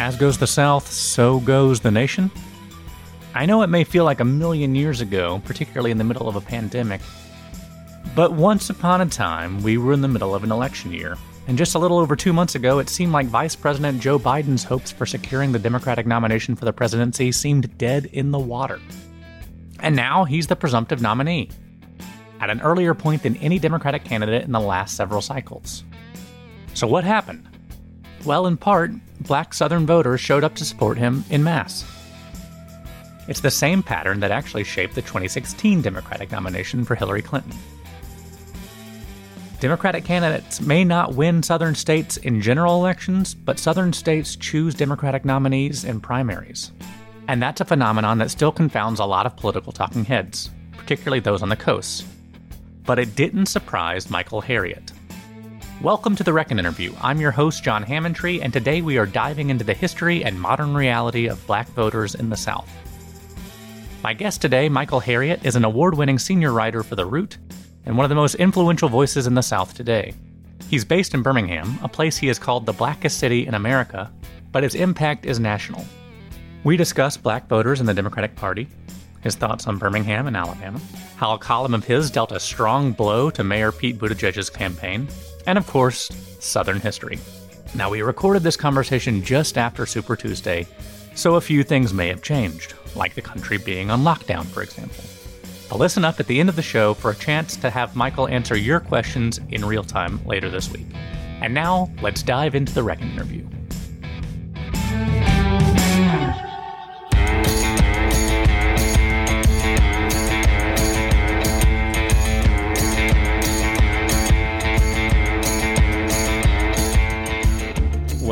As goes the South, so goes the nation. I know it may feel like a million years ago, particularly in the middle of a pandemic, but once upon a time, we were in the middle of an election year. And just a little over two months ago, it seemed like Vice President Joe Biden's hopes for securing the Democratic nomination for the presidency seemed dead in the water. And now he's the presumptive nominee, at an earlier point than any Democratic candidate in the last several cycles. So, what happened? Well, in part, black Southern voters showed up to support him in mass. It's the same pattern that actually shaped the 2016 Democratic nomination for Hillary Clinton. Democratic candidates may not win Southern states in general elections, but Southern states choose Democratic nominees in primaries. And that's a phenomenon that still confounds a lot of political talking heads, particularly those on the coast. But it didn't surprise Michael Harriot. Welcome to the Reckon Interview. I'm your host, John Hammontree, and today we are diving into the history and modern reality of black voters in the South. My guest today, Michael Harriot, is an award winning senior writer for The Root and one of the most influential voices in the South today. He's based in Birmingham, a place he has called the blackest city in America, but his impact is national. We discuss black voters in the Democratic Party, his thoughts on Birmingham and Alabama, how a column of his dealt a strong blow to Mayor Pete Buttigieg's campaign, and of course, Southern history. Now, we recorded this conversation just after Super Tuesday, so a few things may have changed, like the country being on lockdown, for example. But listen up at the end of the show for a chance to have Michael answer your questions in real time later this week. And now, let's dive into the Reckon interview.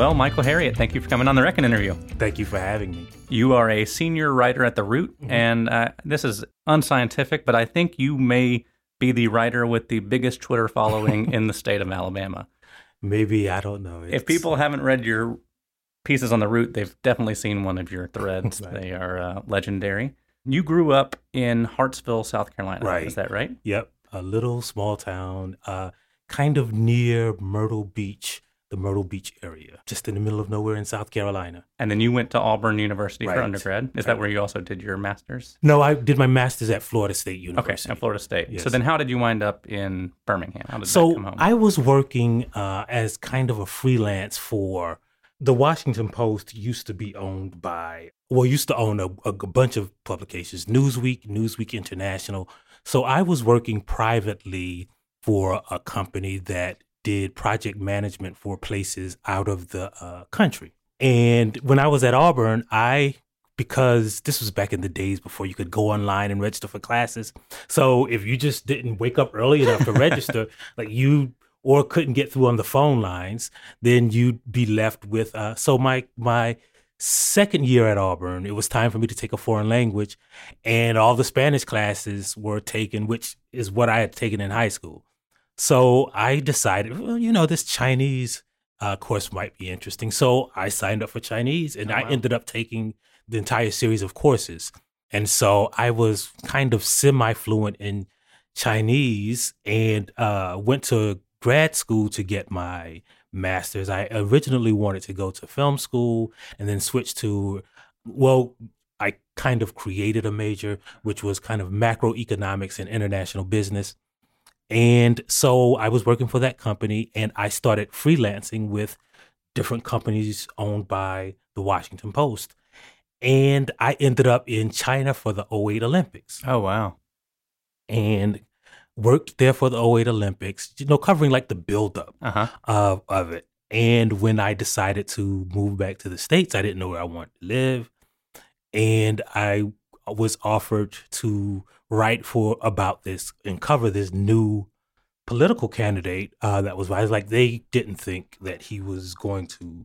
Well, Michael Harriot, thank you for coming on the Reckon interview. Thank you for having me. You are a senior writer at The Root, mm-hmm. and uh, this is unscientific, but I think you may be the writer with the biggest Twitter following in the state of Alabama. Maybe, I don't know. It's... If people haven't read your pieces on The Root, they've definitely seen one of your threads. right. They are uh, legendary. You grew up in Hartsville, South Carolina. Right. Is that right? Yep. A little small town, uh, kind of near Myrtle Beach the Myrtle Beach area, just in the middle of nowhere in South Carolina. And then you went to Auburn University right. for undergrad. Is right. that where you also did your master's? No, I did my master's at Florida State University. Okay, at Florida State. Yes. So then how did you wind up in Birmingham? so I was working uh, as kind of a freelance for the Washington Post used to be owned by, well, used to own a, a bunch of publications, Newsweek, Newsweek International. So I was working privately for a company that did project management for places out of the uh, country. And when I was at Auburn, I because this was back in the days before you could go online and register for classes. So if you just didn't wake up early enough to register, like you or couldn't get through on the phone lines, then you'd be left with. Uh, so my my second year at Auburn, it was time for me to take a foreign language, and all the Spanish classes were taken, which is what I had taken in high school. So I decided, well, you know, this Chinese uh, course might be interesting. So I signed up for Chinese and oh, wow. I ended up taking the entire series of courses. And so I was kind of semi fluent in Chinese and uh, went to grad school to get my master's. I originally wanted to go to film school and then switch to, well, I kind of created a major, which was kind of macroeconomics and international business. And so I was working for that company and I started freelancing with different companies owned by the Washington Post. And I ended up in China for the 08 Olympics. Oh, wow. And worked there for the 08 Olympics, you know, covering like the buildup uh-huh. of, of it. And when I decided to move back to the States, I didn't know where I wanted to live. And I was offered to write for about this and cover this new political candidate uh, that was, was like, they didn't think that he was going to,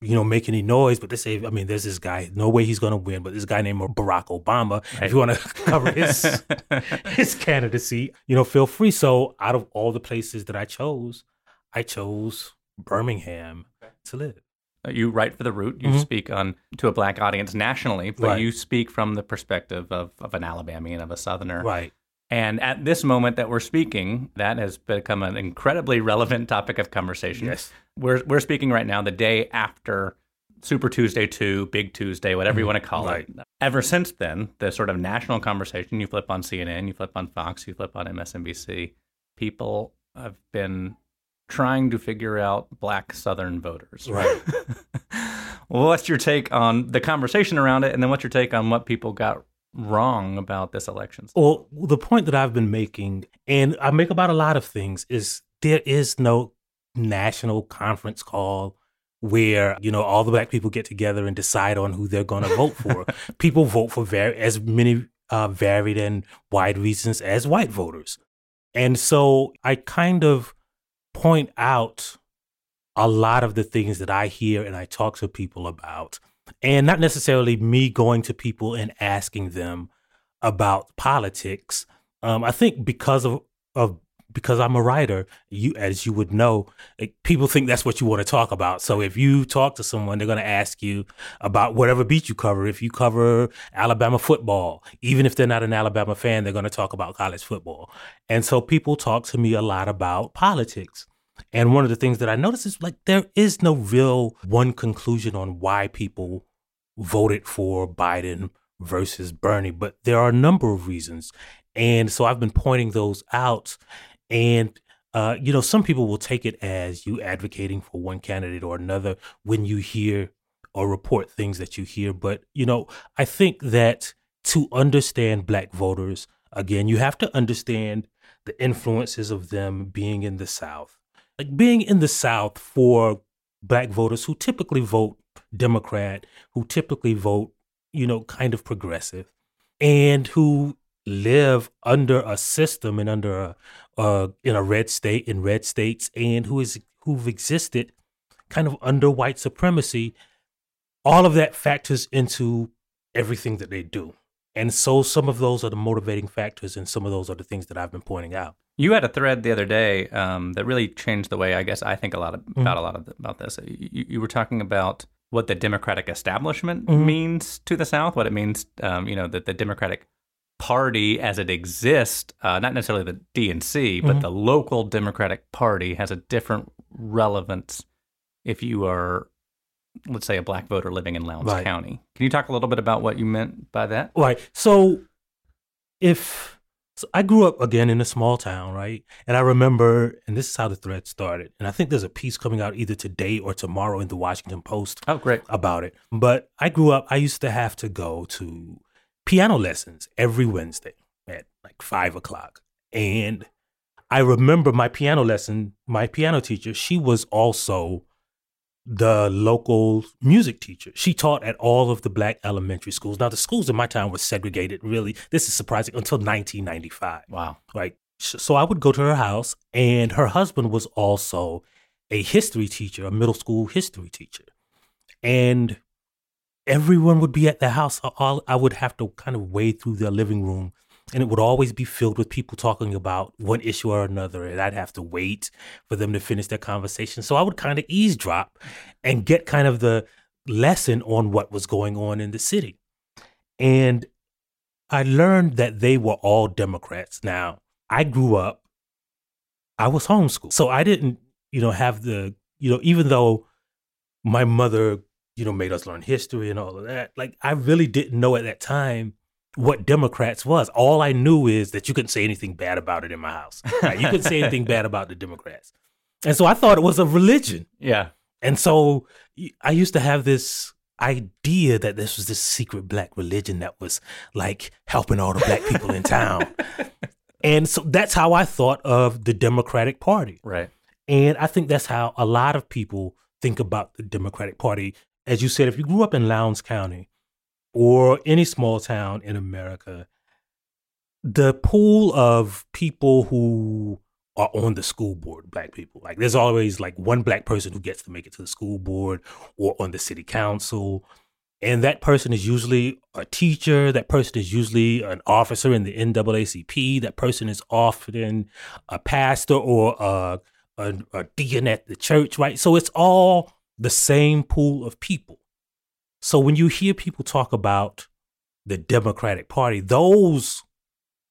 you know, make any noise. But they say, I mean, there's this guy, no way he's going to win, but this guy named Barack Obama. Right. If you want to cover his his candidacy, you know, feel free. So out of all the places that I chose, I chose Birmingham to live. Uh, you write for the Root. You mm-hmm. speak on to a black audience nationally, but right. you speak from the perspective of, of an Alabamian, of a Southerner. Right. And at this moment that we're speaking, that has become an incredibly relevant topic of conversation. Yes. We're, we're speaking right now, the day after Super Tuesday 2, Big Tuesday, whatever you want to call Right. it. Ever since then, the sort of national conversation, you flip on CNN, you flip on Fox, you flip on MSNBC, people have been trying to figure out black Southern voters. Right. what's your take on the conversation around it? And then what's your take on what people got wrong about this election? Well, the point that I've been making, and I make about a lot of things, is there is no national conference call where you know all the black people get together and decide on who they're going to vote for. people vote for very as many uh, varied and wide reasons as white voters, and so I kind of point out a lot of the things that I hear and I talk to people about, and not necessarily me going to people and asking them about politics. Um, I think because of of because I'm a writer, you as you would know, people think that's what you want to talk about. So if you talk to someone, they're going to ask you about whatever beat you cover. If you cover Alabama football, even if they're not an Alabama fan, they're going to talk about college football. And so people talk to me a lot about politics. And one of the things that I notice is like there is no real one conclusion on why people voted for Biden versus Bernie, but there are a number of reasons. And so I've been pointing those out. And, uh, you know, some people will take it as you advocating for one candidate or another when you hear or report things that you hear. But, you know, I think that to understand black voters, again, you have to understand the influences of them being in the South. Like being in the South for black voters who typically vote Democrat, who typically vote, you know, kind of progressive, and who live under a system and under a uh, in a red state in red states, and who is who've existed kind of under white supremacy. All of that factors into everything that they do. And so some of those are the motivating factors, and some of those are the things that I've been pointing out. You had a thread the other day um, that really changed the way I guess I think a lot of, Mm-hmm. about a lot of about this. You, you were talking about what the Democratic establishment Mhm. means to the South, what it means, um, you know, that the Democratic Party as it exists, uh, not necessarily the DNC, but Mhm. the local Democratic Party has a different relevance if you are, let's say, a black voter living in Lowndes Right. County. Can you talk a little bit about what you meant by that? Right. So if so I grew up again in a small town, right? And I remember, and this is how the thread started. And I think there's a piece coming out either today or tomorrow in the Washington Post Oh, great. about it. But I grew up, I used to have to go to piano lessons every Wednesday at like five o'clock. And I remember my piano lesson, my piano teacher, she was also the local music teacher. She taught at all of the black elementary schools. Now, the schools in my town were segregated, really. This is surprising until 1995 Wow. right? So I would go to her house, and her husband was also a history teacher, a middle school history teacher, and everyone would be at the house. All I would have to kind of wade through their living room, and it would always be filled with people talking about one issue or another, and I'd have to wait for them to finish their conversation. So I would kind of eavesdrop and get kind of the lesson on what was going on in the city, and I learned that they were all Democrats. Now, I grew up, I was homeschooled. So I didn't, you know, have the, you know, even though my mother, you know, made us learn history and all of that, like I really didn't know at that time what Democrats was. All I knew is that you couldn't say anything bad about it in my house. Right? You couldn't say anything bad about the Democrats. And so I thought it was a religion. Yeah. And so I used to have this idea that this was this secret black religion that was like helping all the black people in town. And so that's how I thought of the Democratic Party. Right. And I think that's how a lot of people think about the Democratic Party. As you said, if you grew up in Lowndes County or any small town in America, the pool of people who are on the school board, black people, like there's always like one black person who gets to make it to the school board or on the city council. And that person is usually a teacher. That person is usually an officer in the NAACP. That person is often a pastor or a, a, a deacon at the church, right? So it's all the same pool of people. So when you hear people talk about the Democratic Party, those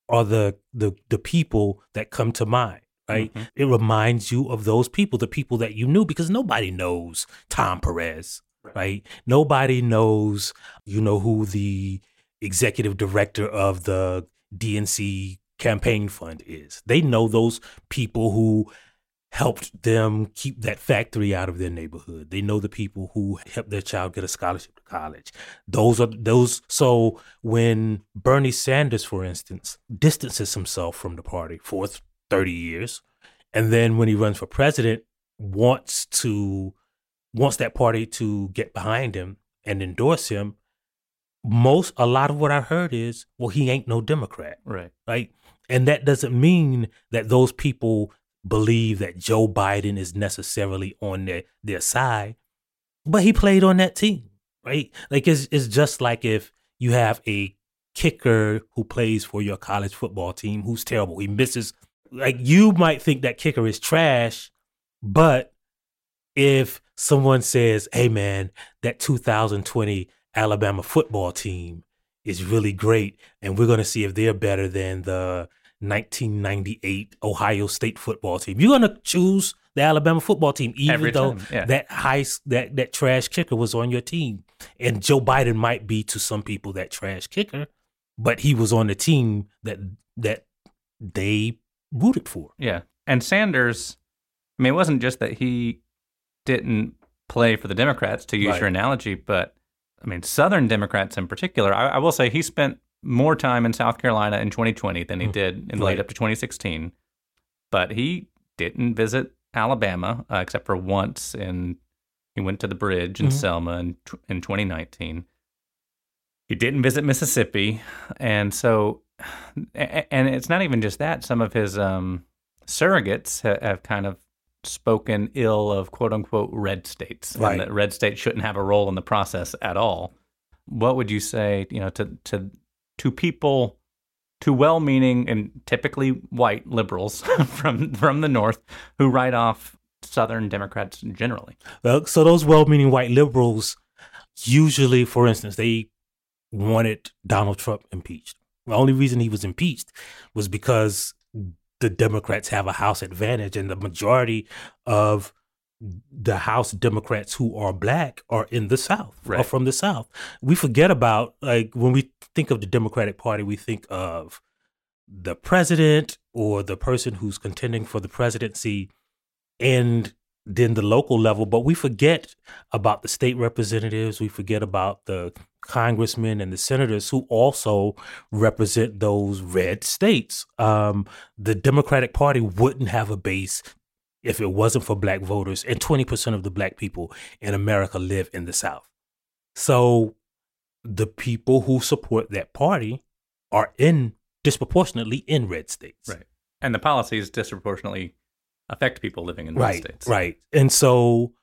are the the the people that come to mind, right? Mhm. It reminds you of those people, the people that you knew, because nobody knows Tom Perez. right? Nobody knows, you know, who the executive director of the DNC campaign fund is. They know those people who helped them keep that factory out of their neighborhood. They know the people who helped their child get a scholarship to college. Those are those. So when Bernie Sanders, for instance, distances himself from the party for 30 years, and then when he runs for president, wants to wants that party to get behind him and endorse him. Most a lot of what I heard is, well, he ain't no Democrat, Right. right? And that doesn't mean that those people believe that Joe Biden is necessarily on their, their side, but he played on that team, right? Like it's it's just like if you have a kicker who plays for your college football team who's terrible. He misses like you might think that kicker is trash, but if someone says, "Hey man, that 2020 Alabama football team is really great and we're going to see if they're better than the 1998 Ohio State football team." You're going to choose the Alabama football team even Every though yeah. that high that that trash kicker was on your team. And Joe Biden might be to some people that trash kicker, but he was on the team that that they rooted for. Yeah. And Sanders, I mean, it wasn't just that he didn't play for the Democrats, to use Right. your analogy, but I mean, Southern Democrats in particular. I, I will say he spent more time in South Carolina in 2020 than he Mm. did in Right. lead up to 2016. But he didn't visit Alabama uh, except for once and he went to the bridge in Mhm. Selma in, in 2019. He didn't visit Mississippi, and so and it's not even just that. Some of his um, surrogates ha- have kind of spoken ill of quote unquote red states, Right. and that red states shouldn't have a role in the process at all. What would you say, you know, to to to people, to well-meaning and typically white liberals from from the north who write off Southern Democrats generally? Well, so those well-meaning white liberals usually, for instance, they wanted Donald Trump impeached. The only reason he was impeached was because the Democrats have a House advantage, and the majority of the House Democrats who are black are in the South or Right. from the South. We forget about like when we think of the Democratic Party, we think of the president or the person who's contending for the presidency and then the local level, but we forget about the state representatives. We forget about the congressmen and the senators who also represent those red states. Um, the Democratic Party wouldn't have a base if it wasn't for black voters, and 20% of the black people in America live in the South. So the people who support that party are in disproportionately in red states. Right. And the policies disproportionately affect people living in red right, states. Right. And so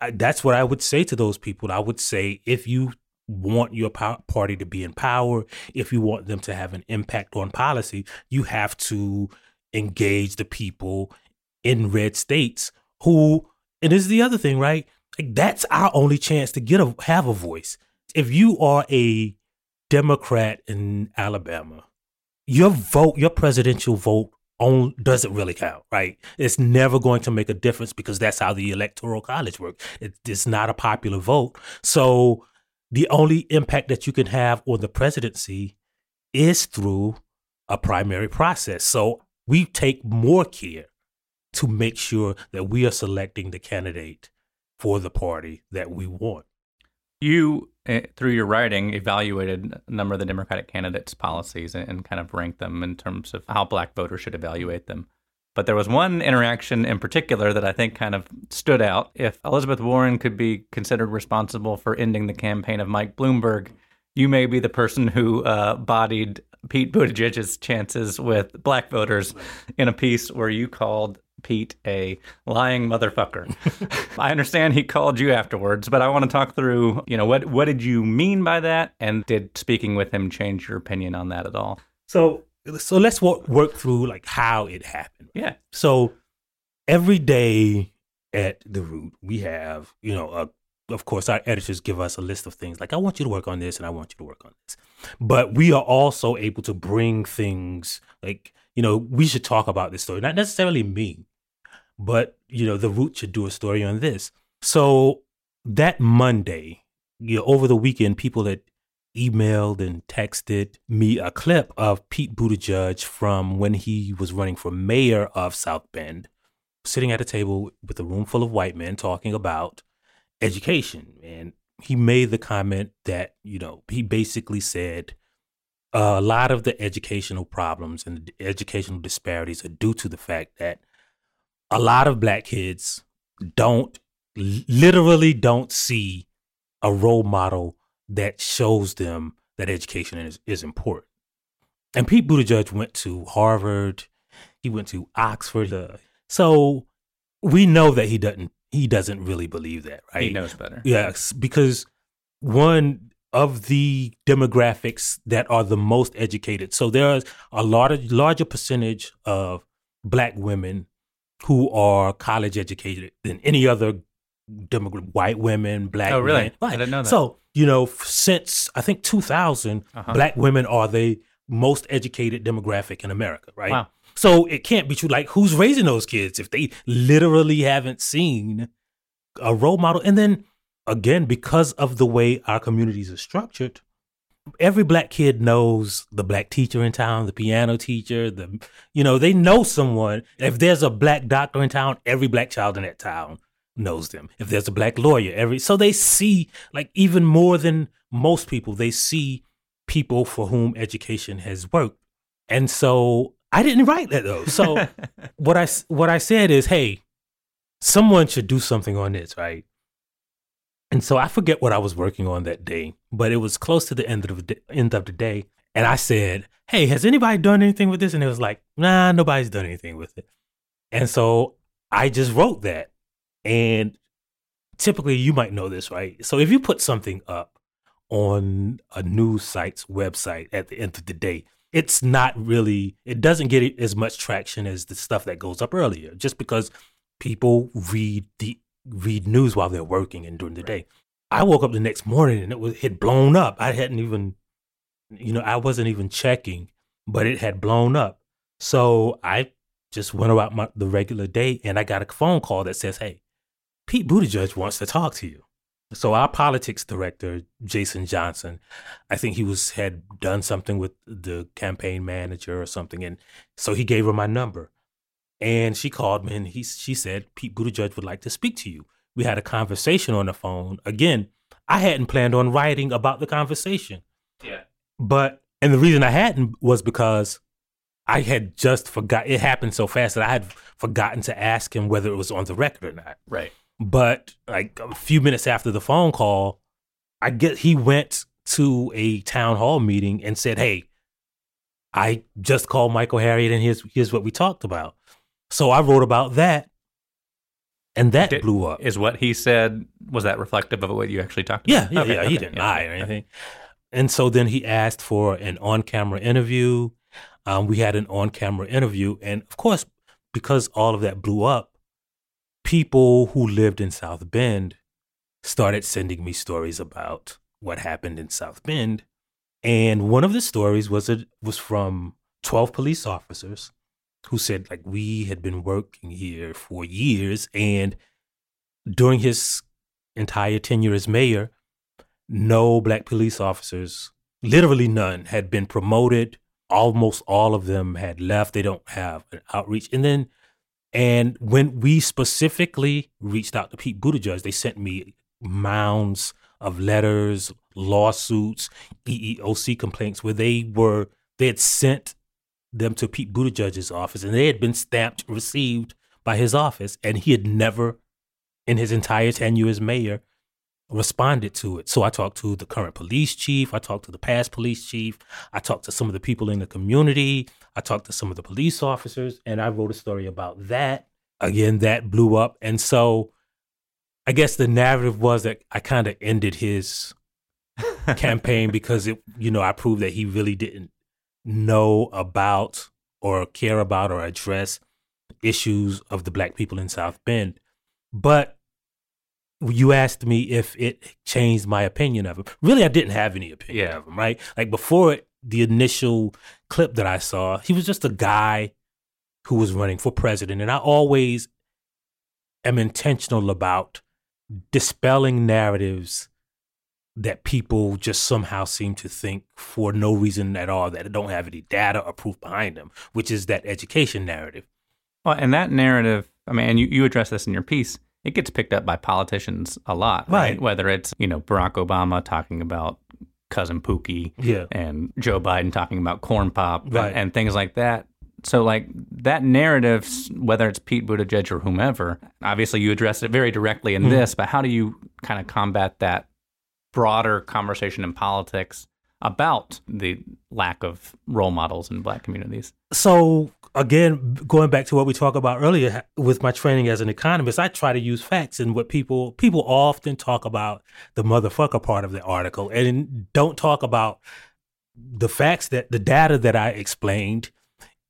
I- that's what I would say to those people. I would say if you want your party to be in power, if you want them to have an impact on policy, you have to engage the people in red states who and this is the other thing, right? Like that's our only chance to get a have a voice. If you are a Democrat in Alabama, your vote, your presidential vote on doesn't really count, right? It's never going to make a difference because that's how the electoral college works. It, it's not a popular vote. So the only impact that you can have on the presidency is through a primary process. So we take more care to make sure that we are selecting the candidate for the party that we want. You, eh, through your writing, evaluated a number of the Democratic candidates' policies and, and kind of ranked them in terms of how black voters should evaluate them. But there was one interaction in particular that I think kind of stood out. If Elizabeth Warren could be considered responsible for ending the campaign of Mike Bloomberg, you may be the person who uh, bodied Pete Buttigieg's chances with black voters in a piece where you called Pete a lying motherfucker. I understand he called you afterwards, but I want to talk through, you know, what what did you mean by that, and did speaking with him change your opinion on that at all? So so let's work, work through like how it happened. Yeah, So every day at the root, we have, you know, uh, of course, our editors give us a list of things like, I want you to work on this and I want you to work on this. But we are also able to bring things like, you know, we should talk about this story. Not necessarily me, but, you know, the root should do a story on this. So that Monday, you know, over the weekend, people had emailed and texted me a clip of Pete Buttigieg from when he was running for mayor of South Bend, sitting at a table with a room full of white men talking about education. And he made the comment that, you know, he basically said a lot of the educational problems and the educational disparities are due to the fact that a lot of black kids don't literally don't see a role model that shows them that education is, is important. And Pete Buttigieg went to Harvard, he went to Oxford. Uh, so we know that he doesn't he doesn't really believe that, right? He knows better. Yes, because one of the demographics that are the most educated. So there's a larger larger percentage of black women who are college educated than any other demographic. White women, black. Oh, really? Men. I didn't know that. So you know, since I think 2000, Uh-huh. black women are the most educated demographic in America, right? Wow. So it can't be true. Like, who's raising those kids if they literally haven't seen a role model? And then again, because of the way our communities are structured, every black kid knows the black teacher in town, the piano teacher, the you know, they know someone. If there's a black doctor in town, every black child in that town knows them. If there's a black lawyer, every so they see like even more than most people, they see people for whom education has worked. And so I didn't write that though. So what I what I said is, hey, someone should do something on this, right? And so I forget what I was working on that day, but it was close to the end of the end of the day, and I said, "Hey, has anybody done anything with this?" And it was like, "Nah, nobody's done anything with it." And so I just wrote that. And typically, you might know this, right? So if you put something up on a news site's website at the end of the day, it's not really, it doesn't get as much traction as the stuff that goes up earlier, just because people read the read news while they're working and during the day. I woke up the next morning and it was had blown up. I hadn't even, you know, I wasn't even checking, but it had blown up. So I just went about my the regular day and I got a phone call that says, "Hey, Pete Buttigieg wants to talk to you." So our politics director, Jason Johnson, I think he was had done something with the campaign manager or something, and so he gave her my number. And she called me and he she said Pete Buttigieg would like to speak to you. We had a conversation on the phone. Again, I hadn't planned on writing about the conversation. Yeah. But and the reason I hadn't was because I had just forgot it happened so fast that I had forgotten to ask him whether it was on the record or not. Right. But like a few minutes after the phone call, I get he went to a town hall meeting and said, "Hey, I just called Michael Harriot and here's here's what we talked about." So I wrote about that, and that Did- blew up. Is what he said, was that reflective of what you actually talked Yeah, about? yeah, Okay, yeah. He didn't yeah, lie yeah, or okay. anything. And so then he asked for an on-camera interview. Um, we had an on-camera interview, and of course, because all of that blew up, people who lived in South Bend started sending me stories about what happened in South Bend. And one of the stories was a, was from twelve police officers who said like we had been working here for years, and during his entire tenure as mayor, no black police officers, literally none, had been promoted. Almost all of them had left. They don't have an outreach. And then, and when we specifically reached out to Pete Buttigieg, they sent me mounds of letters, lawsuits, EEOC complaints where they were, they had sent them to Pete Buttigieg's office and they had been stamped received by his office. And he had never, in his entire tenure as mayor, responded to it. So I talked to the current police chief. I talked to the past police chief. I talked to some of the people in the community. I talked to some of the police officers, and I wrote a story about that. Again, that blew up. And so I guess the narrative was that I kind of ended his campaign because it, you know, I proved that he really didn't know about or care about or address issues of the black people in South Bend. But you asked me if it changed my opinion of him. Really, I didn't have any opinion Yeah. of him, right? Like before the initial clip that I saw, he was just a guy who was running for president. And I always am intentional about dispelling narratives that people just somehow seem to think for no reason at all that don't have any data or proof behind them, which is that education narrative. Well, and that narrative, I mean, and you, you address this in your piece, it gets picked up by politicians a lot, right? Right. Whether it's, you know, Barack Obama talking about cousin Pookie Yeah. and Joe Biden talking about corn pop and- Right. and, things like that. So, like that narrative, whether it's Pete Buttigieg or whomever, obviously you address it very directly in Mhm. this, but how do you kind of combat that broader conversation in politics about the lack of role models in black communities? So again, going back to what we talked about earlier with my training as an economist, I try to use facts and what people people often talk about the motherfucker part of the article and don't talk about the facts that the data that I explained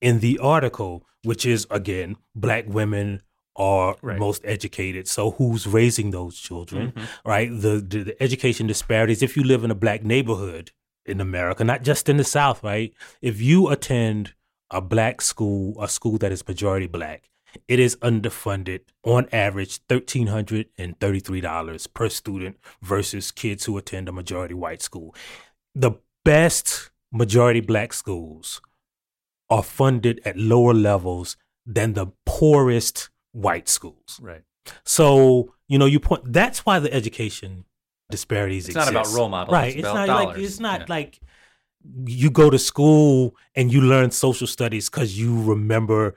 in the article, which is again, black women are Right. most educated. So who's raising those children, Mhm. right? The, the the education disparities. If you live in a black neighborhood in America, not just in the South, right? If you attend a black school, a school that is majority black, it is underfunded on average thirteen hundred and thirty-three dollars per student versus kids who attend a majority white school. The best majority black schools are funded at lower levels than the poorest white schools. Right. So, you know, you point that's why the education disparities It's exist. not about role models. Right. It's, It's, not dollars. like it's not Yeah. like you go to school and you learn social studies because you remember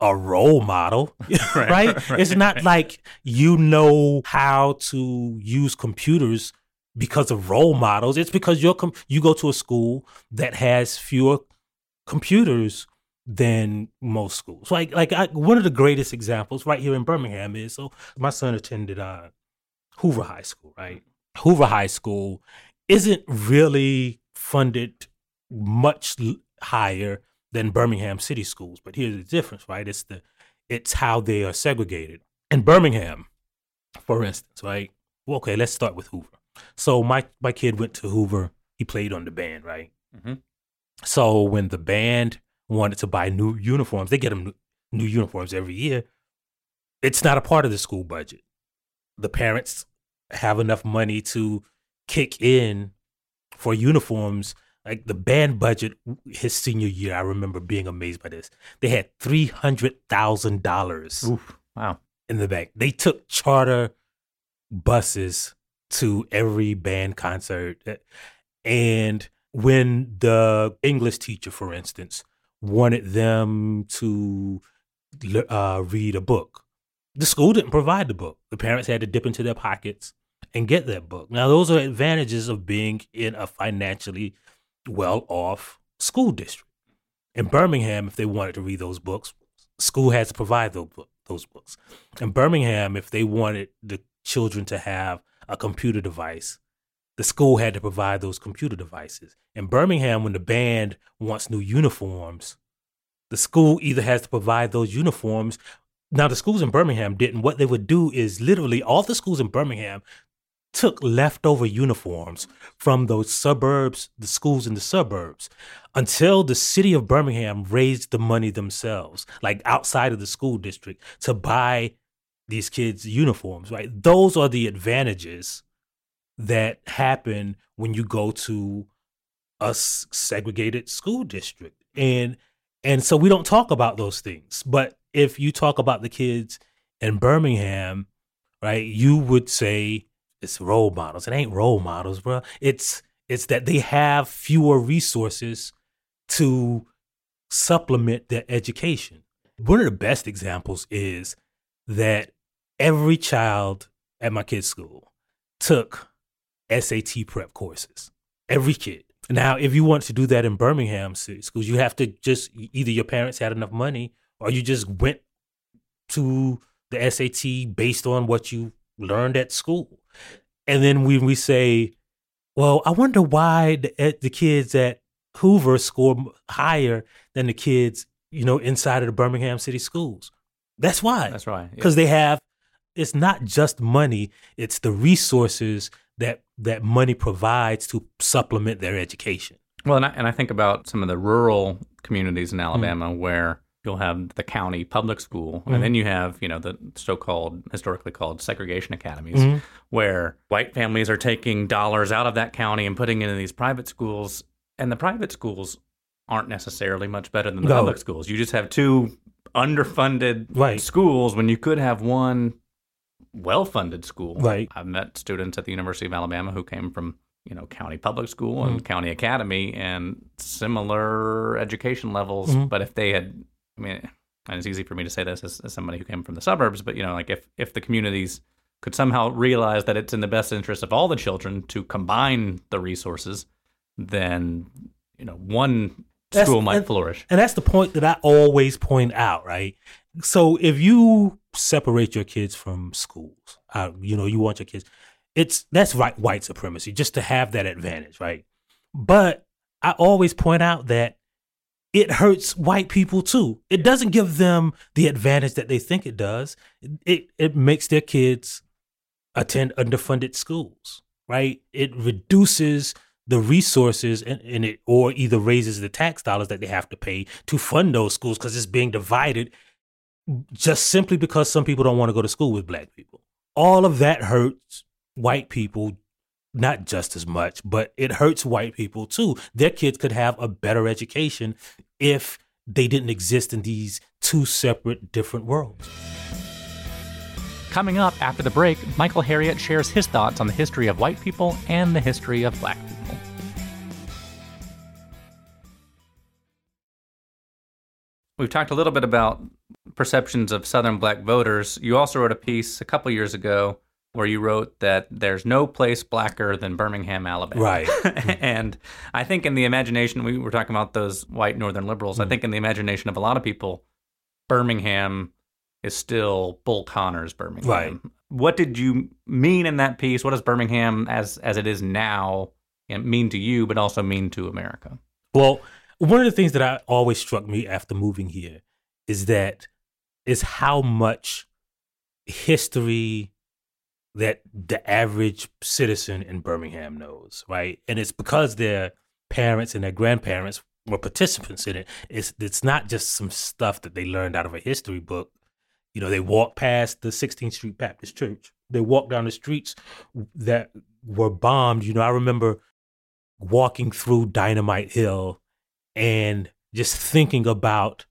a role model. Right, right? right. It's not like you know how to use computers because of role models. It's because you're com- you go to a school that has fewer computers than most schools. Like like I, one of the greatest examples right here in Birmingham is so my son attended uh, Hoover High School, right? Hoover High School isn't really funded much higher than Birmingham City schools, but here's the difference, right? It's the it's how they are segregated. In Birmingham, for instance, right? Well, okay, let's start with Hoover. So my my kid went to Hoover. He played on the band, right? Mhm. So when the band wanted to buy new uniforms, they get them new, uniforms every year. It's not a part of the school budget. The parents have enough money to kick in for uniforms. Like the band budget his senior year, I remember being amazed by this. They had three hundred thousand dollars Wow. in the bank. They took charter buses to every band concert. And when the English teacher, for instance, wanted them to uh, read a book, the school didn't provide the book. The parents had to dip into their pockets and get that book. Now, those are advantages of being in a financially well off school district. In Birmingham, if they wanted to read those books, school had to provide those, those books. In Birmingham, if they wanted the children to have a computer device, the school had to provide those computer devices. In Birmingham, when the band wants new uniforms, the school either has to provide those uniforms. Now, the schools in Birmingham didn't. What they would do is literally all the schools in Birmingham took leftover uniforms from those suburbs, the schools in the suburbs, until the city of Birmingham raised the money themselves, like outside of the school district, to buy these kids uniforms, right? Those are the advantages that happen when you go to a segregated school district. And and so we don't talk about those things. But if you talk about the kids in Birmingham, right, you would say it's role models. It ain't role models, bro. It's it's that they have fewer resources to supplement their education. One of the best examples is that every child at my kid's school took SAT prep courses. Every kid. Now, if you want to do that in Birmingham schools, you have to just either your parents had enough money or you just went to the SAT based on what you learned at school. And then when we say, well, I wonder why the, eh, the kids at Hoover score higher than the kids, you know, inside of the Birmingham city schools. That's why That's right. Yeah. because they have it's not just money it's the resources that that money provides to supplement their education Well, and I, and I think about some of the rural communities in Alabama where you'll have the county public school, mm-hmm. and then you have you know the so-called historically called segregation academies, mm-hmm. where white families are taking dollars out of that county and putting it in these private schools, and the private schools aren't necessarily much better than the no. public schools. You just have two underfunded right. schools when you could have one well-funded school. Right. I've met students at the University of Alabama who came from you know county public school and mm-hmm. county academy and similar education levels, mm-hmm. but if they had I mean, and it's easy for me to say this as, as somebody who came from the suburbs, but you know, like if if the communities could somehow realize that it's in the best interest of all the children to combine the resources, then you know one that's, school might and, flourish. And that's the point that I always point out, right? So if you separate your kids from schools, uh, you know, you want your kids, it's that's right white supremacy just to have that advantage, right? But I always point out that it hurts white people too. It doesn't give them the advantage that they think it does. It it makes their kids attend underfunded schools, right? It reduces the resources in, in it or either raises the tax dollars that they have to pay to fund those schools because it's being divided just simply because some people don't want to go to school with black people. All of that hurts white people not just as much, but it hurts white people too. Their kids could have a better education if they didn't exist in these two separate, different worlds. Coming up after the break, Michael Harriot shares his thoughts on the history of white people and the history of black people. We've talked a little bit about perceptions of Southern black voters. You also wrote a piece a couple years ago where you wrote that there's no place blacker than Birmingham, Alabama. Right. and I think in the imagination, we were talking about those white Northern liberals. Mm. I think in the imagination of a lot of people, Birmingham is still Bull Connor's Birmingham. Right. What did you mean in that piece? What does Birmingham, as as it is now, mean to you, but also mean to America? Well, one of the things that I always struck me after moving here is that is how much history that the average citizen in Birmingham knows, right? And it's because their parents and their grandparents were participants in it. It's it's not just some stuff that they learned out of a history book. You know, they walked past the 16th Street Baptist Church. They walked down the streets that were bombed. You know, I remember walking through Dynamite Hill and just thinking about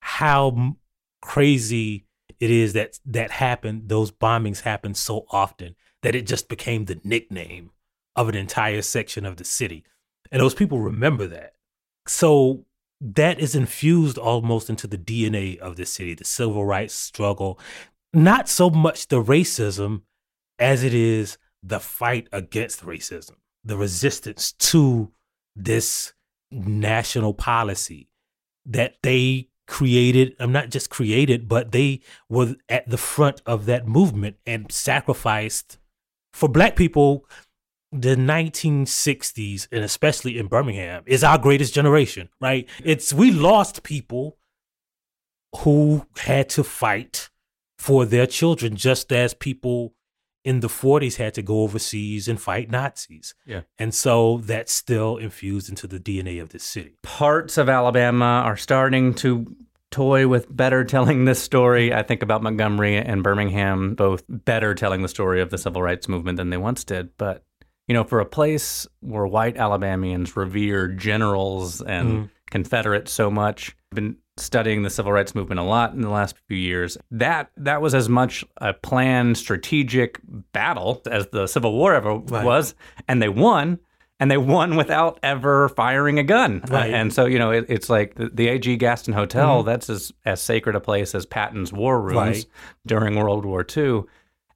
how crazy it is that that happened, those bombings happened so often that it just became the nickname of an entire section of the city. And those people remember that. So that is infused almost into the DNA of the city, the civil rights struggle, not so much the racism as it is the fight against racism, the resistance to this national policy that they created, I'm not just created, but they were at the front of that movement and sacrificed for black people. The 1960s, and especially in Birmingham, is our greatest generation, right? It's we lost people who had to fight for their children, just as people in the 40s had to go overseas and fight Nazis. Yeah. And so that's still infused into the DNA of this city. Parts of Alabama are starting to toy with better telling this story. I think about Montgomery and Birmingham, both better telling the story of the civil rights movement than they once did. But, you know, for a place where white Alabamians revere generals and mm. Confederates so much, been studying the civil rights movement a lot in the last few years. That that was as much a planned strategic battle as the Civil War ever right. was, and they won. And they won without ever firing a gun. Right. Uh, and so, you know, it, it's like the, the, A.G. Gaston Hotel, mm that's as, as sacred a place as Patton's war rooms right. during World War II.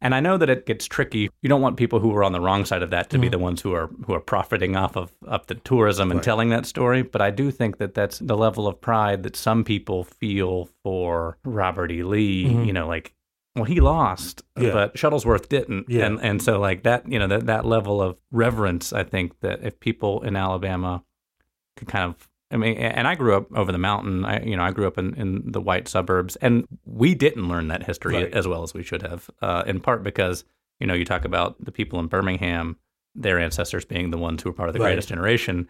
And I know that it gets tricky. You don't want people who are on the wrong side of that to mm be the ones who are who are profiting off of, of the tourism and right. telling that story. But I do think that that's the level of pride that some people feel for Robert E. Lee. Mm-hmm. You know, like well, he lost, yeah. but Shuttlesworth didn't. Yeah. And and so like that, you know, that that level of reverence, I think that if people in Alabama could kind of I mean, and I grew up over the mountain. I, you know, I grew up in, in the white suburbs, and we didn't learn that history right. as well as we should have. Uh, in part because you know, you talk about the people in Birmingham, their ancestors being the ones who were part of the right. greatest generation.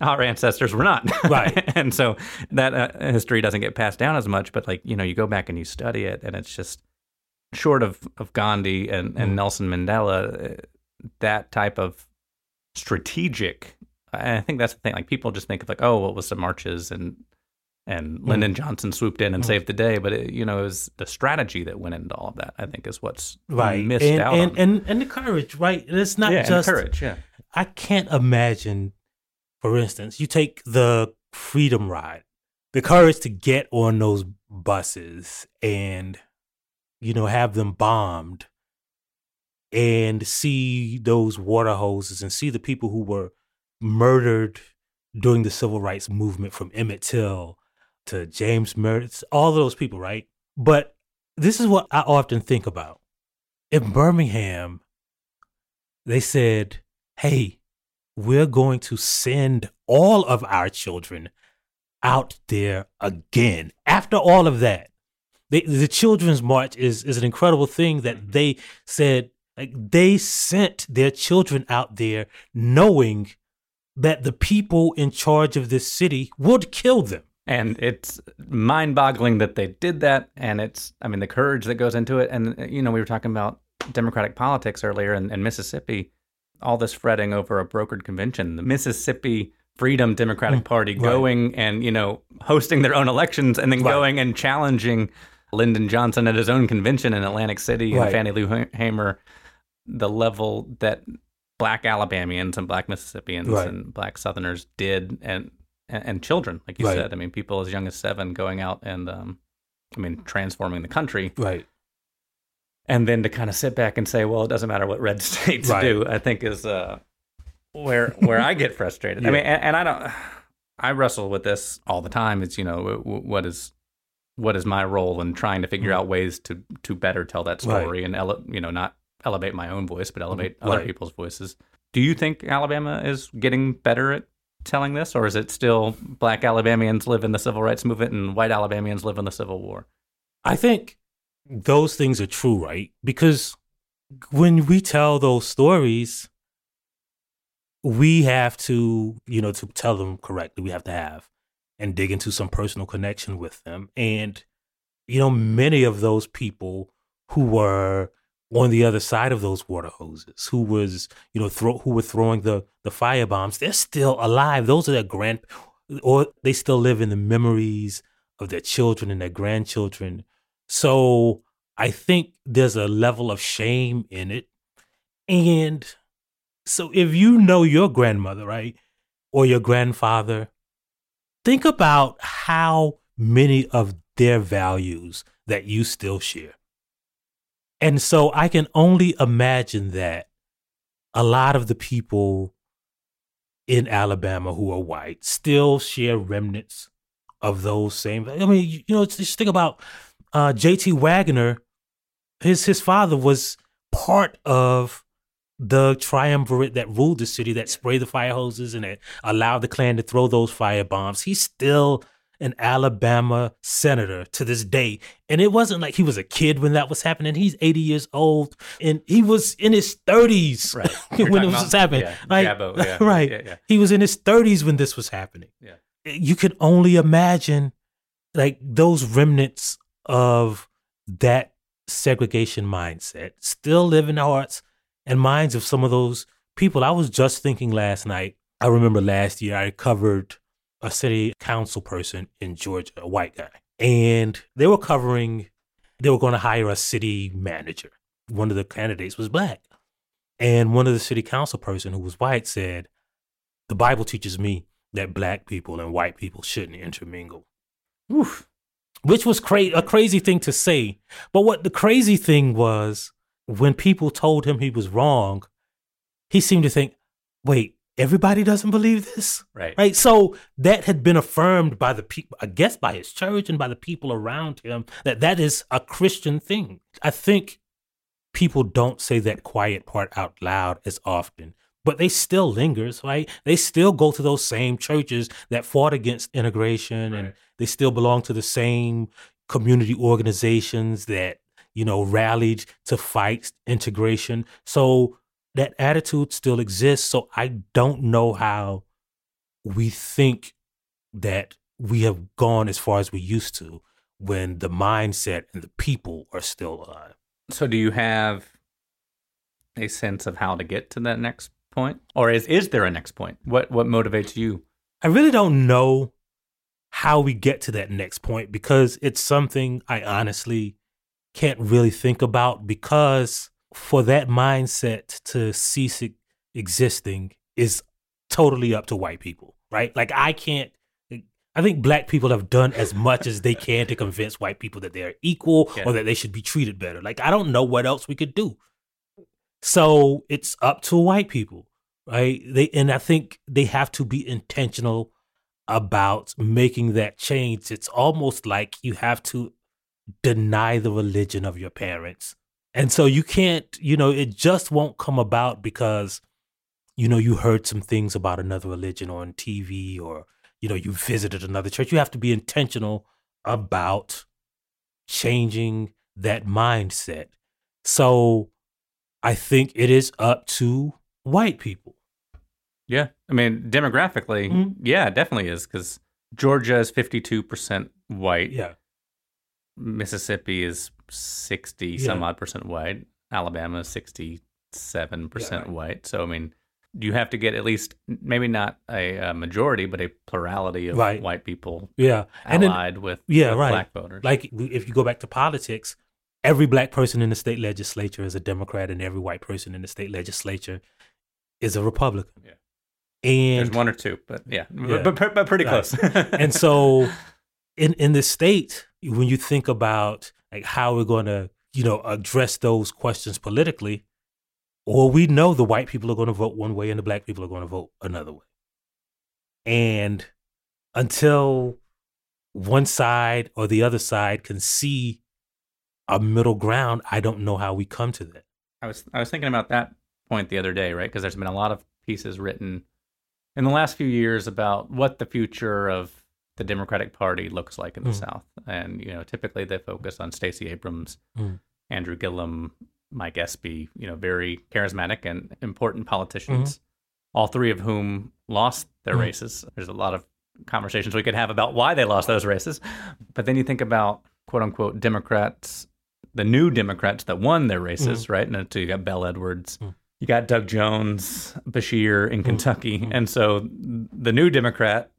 our ancestors were not. Right. and so that uh, history doesn't get passed down as much, but like, you know, you go back and you study it and it's just short of, of Gandhi and, and Mm. Nelson Mandela, uh, that type of strategic, I think that's the thing. Like people just think of like, oh, what was the marches and, and Lyndon Johnson swooped in and Mm. saved the day. But it, you know, it was the strategy that went into all of that, I think is what's Right. missed and, out and, on. and and the courage, right? And It's not yeah, just courage. Yeah. I can't imagine, for instance, you take the freedom ride, the courage to get on those buses and, you know, have them bombed and see those water hoses and see the people who were murdered during the civil rights movement from Emmett Till to James Meredith, all of those people, right? But this is what I often think about. In Birmingham, they said, hey, we're going to send all of our children out there again. After all of that, they, the Children's March is, is an incredible thing that mm-hmm. they said, like, they sent their children out there knowing that the people in charge of this city would kill them. and it's mind-boggling that they did that and it's i mean the courage that goes into it and you know we were talking about democratic politics earlier in, in mississippi all this fretting over a brokered convention the mississippi freedom democratic Mm, party right. going and you know hosting their own elections and then Right. going and challenging lyndon johnson at his own convention in atlantic city and fannie lou hamer the level that black alabamians and black mississippians Right. and black southerners did and and, children, like you Right. said. I mean, people as young as seven going out and, um, I mean, transforming the country, Right. and then to kind of sit back and say, "Well, it doesn't matter what red states Right. do," I think is uh, where where I get frustrated. I mean, and, and I don't, I wrestle with this all the time. It's you know, what is what is my role in trying to figure Mhm. out ways to to better tell that Right. story and ele- you know not elevate my own voice, but elevate mm-hmm. other people's voices. Do you think Alabama is getting better at telling this, or is it still black Alabamians live in the civil rights movement and white Alabamians live in the Civil War? I think those things are true, right? Because when we tell those stories, we have to, you know, to tell them correctly, we have to have and dig into some personal connection with them. And, you know, many of those people who were on the other side of those water hoses, who was, you know, throw, who were throwing the the fire bombs, they're still alive. Those are their grand, or they still live in the memories of their children and their grandchildren. So I think there's a level of shame in it. And so if you know your grandmother, right, or your grandfather, think about how many of their values that you still share. And so I can only imagine that a lot of the people in Alabama who are white still share remnants of those same. I mean, you, you know, just think about uh, J.T. Waggoner. His his father was part of the triumvirate that ruled the city, that sprayed the fire hoses and that allowed the Klan to throw those fire bombs. He's still an Alabama senator to this day. And it wasn't like he was a kid when that was happening. He's 80 years old and he was in his 30s Right. when it was happening. Yeah, Like, Jabo, yeah, right. Yeah, yeah. He was in his 30s when this was happening. Yeah. You could only imagine like those remnants of that segregation mindset still live in the hearts and minds of some of those people. I was just thinking last night, I remember last year I covered a city council person in Georgia, a white guy, and they were covering, they were going to hire a city manager. One of the candidates was black. And one of the city council person who was white said, the Bible teaches me that black people and white people shouldn't intermingle. Oof. Which was cra- a crazy thing to say. But what the crazy thing was, when people told him he was wrong, he seemed to think, wait, everybody doesn't believe this? Right. Right. So that had been affirmed by the people, I guess by his church and by the people around him, that that is a Christian thing. I think people don't say that quiet part out loud as often, but they still lingers, right? They still go to those same churches that fought against integration and they still belong to the same community organizations that, you know, rallied to fight integration. So that attitude still exists. So I don't know how we think that we have gone as far as we used to when the mindset and the people are still alive. So, do you have a sense of how to get to that next point, or is is there a next point? What what motivates you? I really don't know how we get to that next point because it's something I honestly can't really think about because for that mindset to cease existing is totally up to white people, right? Like I can't I think black people have done as much as they can to convince white people that they're equal yeah. or that they should be treated better. Like I don't know what else we could do. So it's up to white people, right? They and I think they have to be intentional about making that change. It's almost like you have to deny the religion of your parents. And so you can't, you know, it just won't come about because you know you heard some things about another religion on TV or you know, you visited another church. You have to be intentional about changing that mindset. So I think it is up to white people. Yeah. I mean, demographically, mm-hmm. yeah, it definitely is because Georgia is 52% white. Yeah. Mississippi is 60 yeah. some odd percent white. Alabama is 67% yeah. white. So, I mean, you have to get at least maybe not a, a majority, but a plurality of right. white people. Yeah, allied then, with yeah, with right. black voters. Like if you go back to politics, every black person in the state legislature is a Democrat, and every white person in the state legislature is a Republican. Yeah. And there's one or two, but yeah, yeah. But, but, but, pretty right. close. and so, in in the state, when you think about like how we're going to, you know, address those questions politically, or we know the white people are going to vote one way and the black people are going to vote another way. And until one side or the other side can see a middle ground, I don't know how we come to that. I was I was thinking about that point the other day, right? Because there's been a lot of pieces written in the last few years about what the future of the Democratic Party looks like in the mm. South, and you know, typically they focus on Stacey Abrams, mm. Andrew Gillum, Mike Espy, you know, very charismatic and important politicians, mm-hmm. all three of whom lost their mm-hmm. races. There's a lot of conversations we could have about why they lost those races. But then you think about quote unquote Democrats, the new Democrats that won their races, mm-hmm. right? And so you got Bel Edwards, mm. you got Doug Jones, Beshear in mm. Kentucky. Mm. And so the new Democrat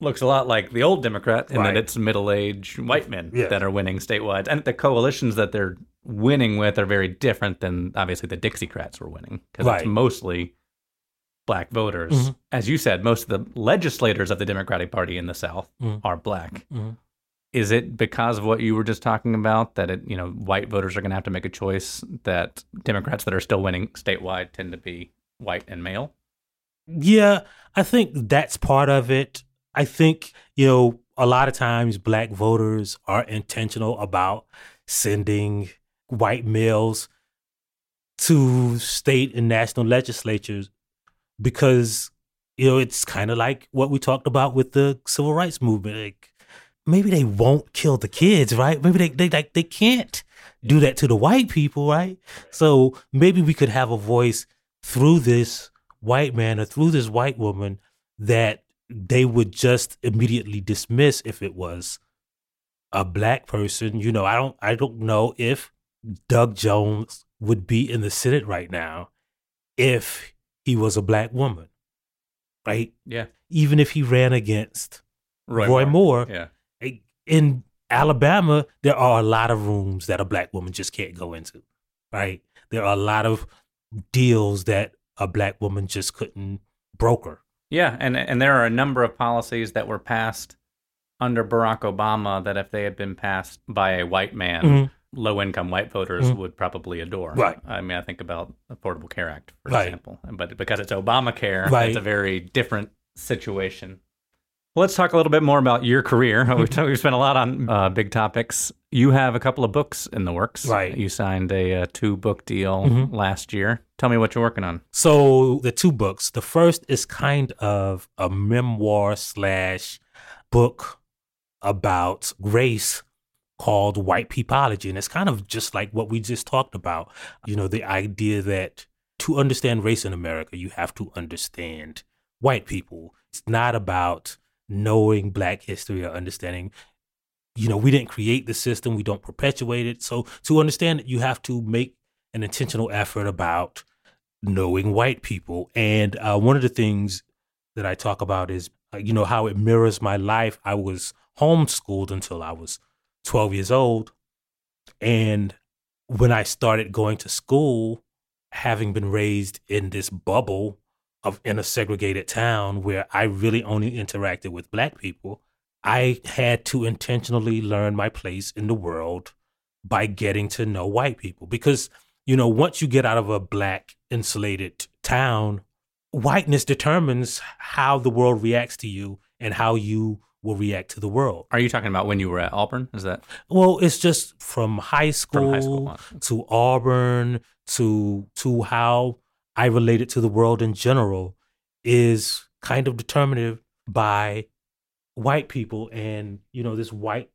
looks a lot like the old Democrat in right. that it's middle aged white men yeah. that are winning statewide. And the coalitions that they're winning with are very different than obviously the Dixiecrats were winning because right. it's mostly black voters. Mm-hmm. As you said, most of the legislators of the Democratic Party in the South mm-hmm. are black. Mm-hmm. Is it because of what you were just talking about that it, you know, white voters are going to have to make a choice that Democrats that are still winning statewide tend to be white and male? Yeah, I think that's part of it. I think, you know, a lot of times black voters are intentional about sending white males to state and national legislatures because you know it's kind of like what we talked about with the civil rights movement like maybe they won't kill the kids right? Maybe they they like they can't do that to the white people right? So maybe we could have a voice through this white man or through this white woman that they would just immediately dismiss if it was a black person you know i don't i don't know if Doug Jones would be in the Senate right now if he was a black woman, right? Yeah. Even if he ran against Roy, Roy Moore. Moore. Yeah. Eh, in Alabama, there are a lot of rooms that a black woman just can't go into, right? There are a lot of deals that a black woman just couldn't broker. Yeah, and and there are a number of policies that were passed under Barack Obama that if they had been passed by a white man, mm-hmm low income white voters mm. would probably adore. Right. I mean, I think about Affordable Care Act, for right. example. But because it's Obamacare, right. it's a very different situation. Let's talk a little bit more about your career. we've, we've spent a lot on uh, big topics. You have a couple of books in the works. Right. You signed a, a two book deal mm-hmm. last year. Tell me what you're working on. So, the two books. The first is kind of a memoir slash book about race called white peopleology. And it's kind of just like what we just talked about. You know, the idea that to understand race in America, you have to understand white people. It's not about knowing black history or understanding you know, we didn't create the system, we don't perpetuate it. So to understand it, you have to make an intentional effort about knowing white people. And uh, one of the things that I talk about is, uh, you know, how it mirrors my life. I was homeschooled until I was 12 years old. And when I started going to school, having been raised in this bubble of in a segregated town where I really only interacted with black people, I had to intentionally learn my place in the world by getting to know white people. Because, you know, once you get out of a black insulated town, whiteness determines how the world reacts to you and how you will react to the world. Are you talking about when you were at Auburn? Is that? Well, it's just from high school, From high school, to Auburn to to how I related to the world in general is kind of determinative by white people and you know this white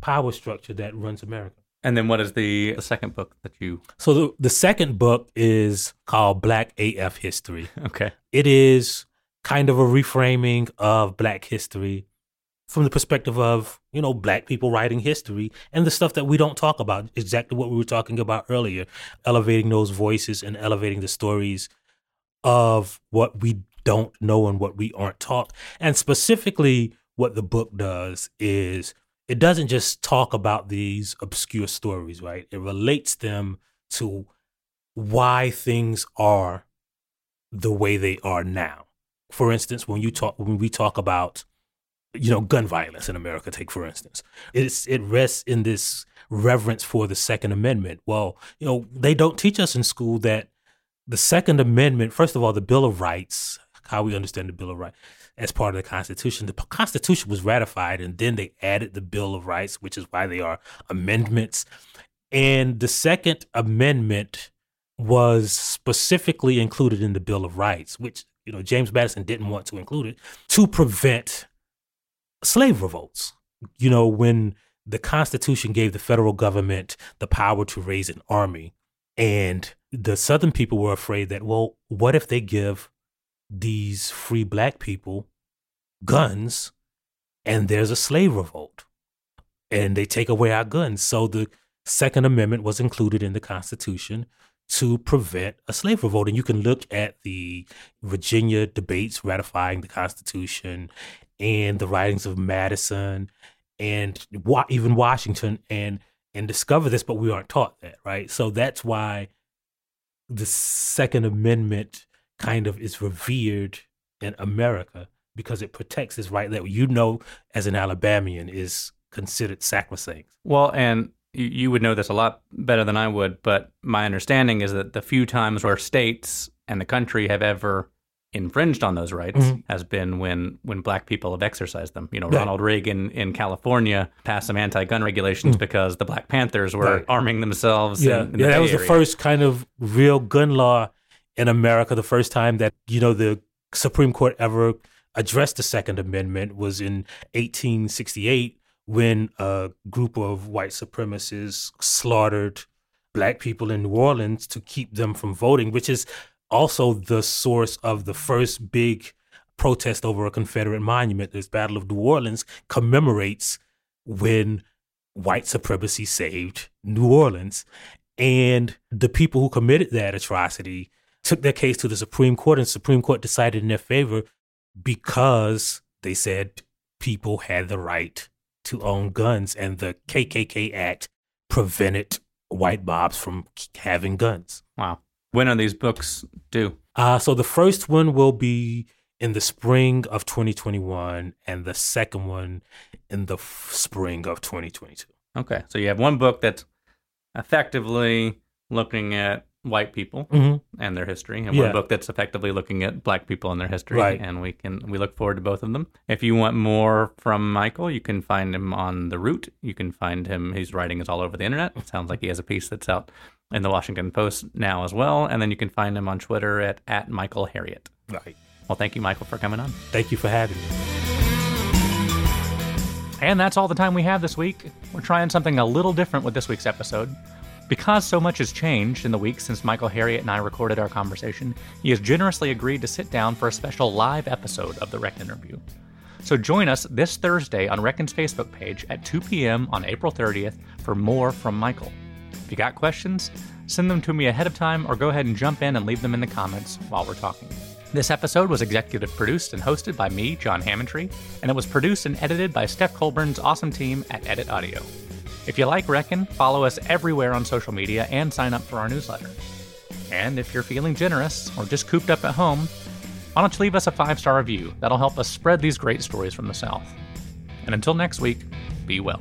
power structure that runs America. And then what is the, the second book that you? So the, the second book is called Black AF History. Okay. It is kind of a reframing of black history from the perspective of, you know, black people writing history and the stuff that we don't talk about, exactly what we were talking about earlier, elevating those voices and elevating the stories of what we don't know and what we aren't taught. And specifically what the book does is it doesn't just talk about these obscure stories, right? It relates them to why things are the way they are now. For instance, when you talk when we talk about you know gun violence in America, take for instance, it's it rests in this reverence for the Second Amendment. Well, you know they don't teach us in school that the Second Amendment, first of all, the Bill of Rights, how we understand the Bill of Rights, as part of the Constitution. The Constitution was ratified, and then they added the Bill of Rights, which is why they are amendments. And the Second Amendment was specifically included in the Bill of Rights, which you know James Madison didn't want to include it to prevent slave revolts. You know, when the Constitution gave the federal government the power to raise an army, and the Southern people were afraid that, well, what if they give these free black people guns and there's a slave revolt and they take away our guns. So the Second Amendment was included in the Constitution to prevent a slave revolt. And you can look at the Virginia debates ratifying the Constitution and the writings of Madison and even Washington and and discover this, but we aren't taught that, right? So that's why the Second Amendment kind of is revered in America because it protects this right that you know as an Alabamian is considered sacrosanct. Well, and you would know this a lot better than I would, but my understanding is that the few times where states and the country have ever infringed on those rights mm-hmm. has been when when black people have exercised them. You know, right. Ronald Reagan in California passed some anti-gun regulations mm-hmm. because the Black Panthers were right. arming themselves. Yeah, in, in yeah, that was area. the first kind of real gun law in America, the first time that, you know, the Supreme Court ever addressed the Second Amendment was in 1868 when a group of white supremacists slaughtered black people in New Orleans to keep them from voting, which is also the source of the first big protest over a Confederate monument. This Battle of New Orleans commemorates when white supremacy saved New Orleans. And the people who committed that atrocity took their case to the Supreme Court, and the Supreme Court decided in their favor because they said people had the right to own guns, and the KKK Act prevented white mobs from having guns. Wow. When are these books due? Uh, so the first one will be in the spring of 2021, and the second one in the f- spring of 2022. Okay. So you have one book that's effectively looking at white people mm-hmm. and their history, and Yeah. one book that's effectively looking at black people and their history. Right. And we can we look forward to both of them. If you want more from Michael, you can find him on the Root. You can find him. His writing is all over the internet. It sounds like he has a piece that's out in the Washington Post now as well. And then you can find him on Twitter at at Michael Harriot. Right. Well, thank you, Michael, for coming on. Thank you for having me. And that's all the time we have this week. We're trying something a little different with this week's episode. Because so much has changed in the weeks since Michael Harriot and I recorded our conversation, he has generously agreed to sit down for a special live episode of the Reckon interview. So join us this Thursday on Reckon's Facebook page at 2 p.m. on April 30th for more from Michael. If you got questions, send them to me ahead of time or go ahead and jump in and leave them in the comments while we're talking. This episode was executive produced and hosted by me, John Hammontree, and it was produced and edited by Steph Colburn's awesome team at Edit Audio. If you like Reckon, follow us everywhere on social media and sign up for our newsletter. And if you're feeling generous or just cooped up at home, why don't you leave us a five star review? That'll help us spread these great stories from the South. And until next week, be well.